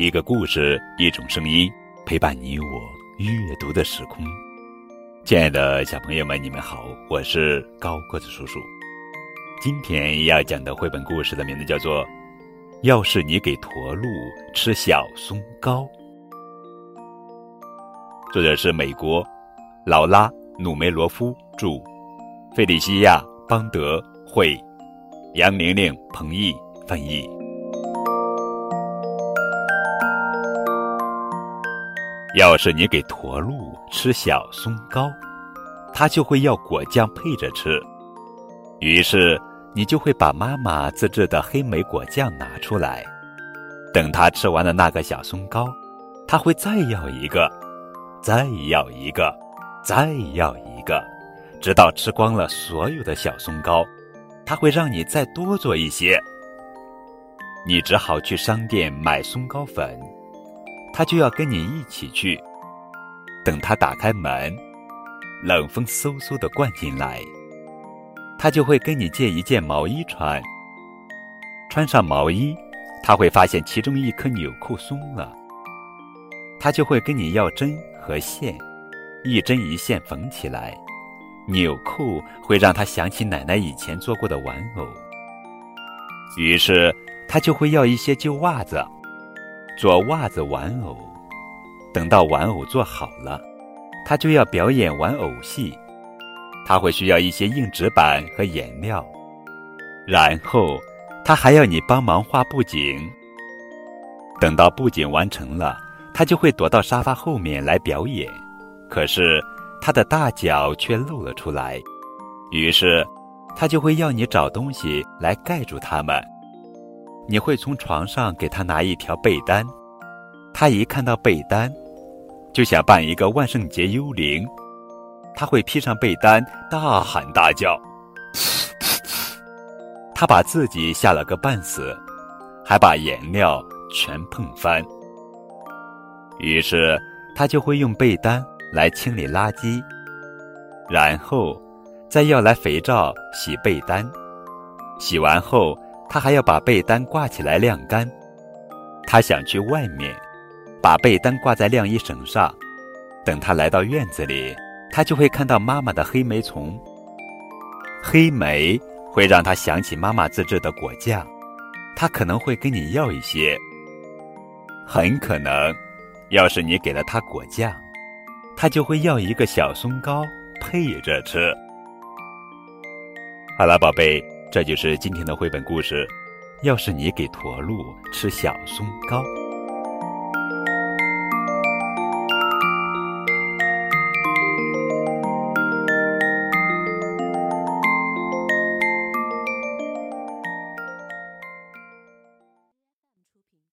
一个故事，一种声音，陪伴你我阅读的时空。亲爱的小朋友们，你们好，我是高个子叔叔。今天要讲的绘本故事的名字叫做《要是你给驼鹿吃小松糕》，作者是美国劳拉·努梅罗夫著，费里西亚·邦德绘，杨玲玲、彭毅翻译。要是你给驼鹿吃小松糕，它就会要果酱配着吃。于是你就会把妈妈自制的黑莓果酱拿出来。等它吃完了那个小松糕，它会再要一个，再要一个，再要一个，直到吃光了所有的小松糕。它会让你再多做一些。你只好去商店买松糕粉。他就要跟你一起去。等他打开门，冷风嗖嗖的灌进来，他就会跟你借一件毛衣穿。穿上毛衣，他会发现其中一颗纽扣松了，他就会跟你要针和线，一针一线缝起来。纽扣会让他想起奶奶以前做过的玩偶，于是他就会要一些旧袜子。做袜子玩偶，等到玩偶做好了，他就要表演玩偶戏。他会需要一些硬纸板和颜料，然后他还要你帮忙画布景。等到布景完成了，他就会躲到沙发后面来表演。可是他的大脚却露了出来，于是他就会要你找东西来盖住它们。你会从床上给他拿一条被单，他一看到被单，就想扮一个万圣节幽灵。他会披上被单，大喊大叫，他把自己吓了个半死，还把颜料全碰翻。于是他就会用被单来清理垃圾，然后再要来肥皂洗被单，洗完后。他还要把被单挂起来晾干。他想去外面，把被单挂在晾衣绳上。等他来到院子里，他就会看到妈妈的黑莓丛。黑莓会让他想起妈妈自制的果酱，他可能会跟你要一些。很可能，要是你给了他果酱，他就会要一个小松糕配着吃。好了，宝贝。这就是今天的绘本故事。要是你给驼鹿吃小松糕。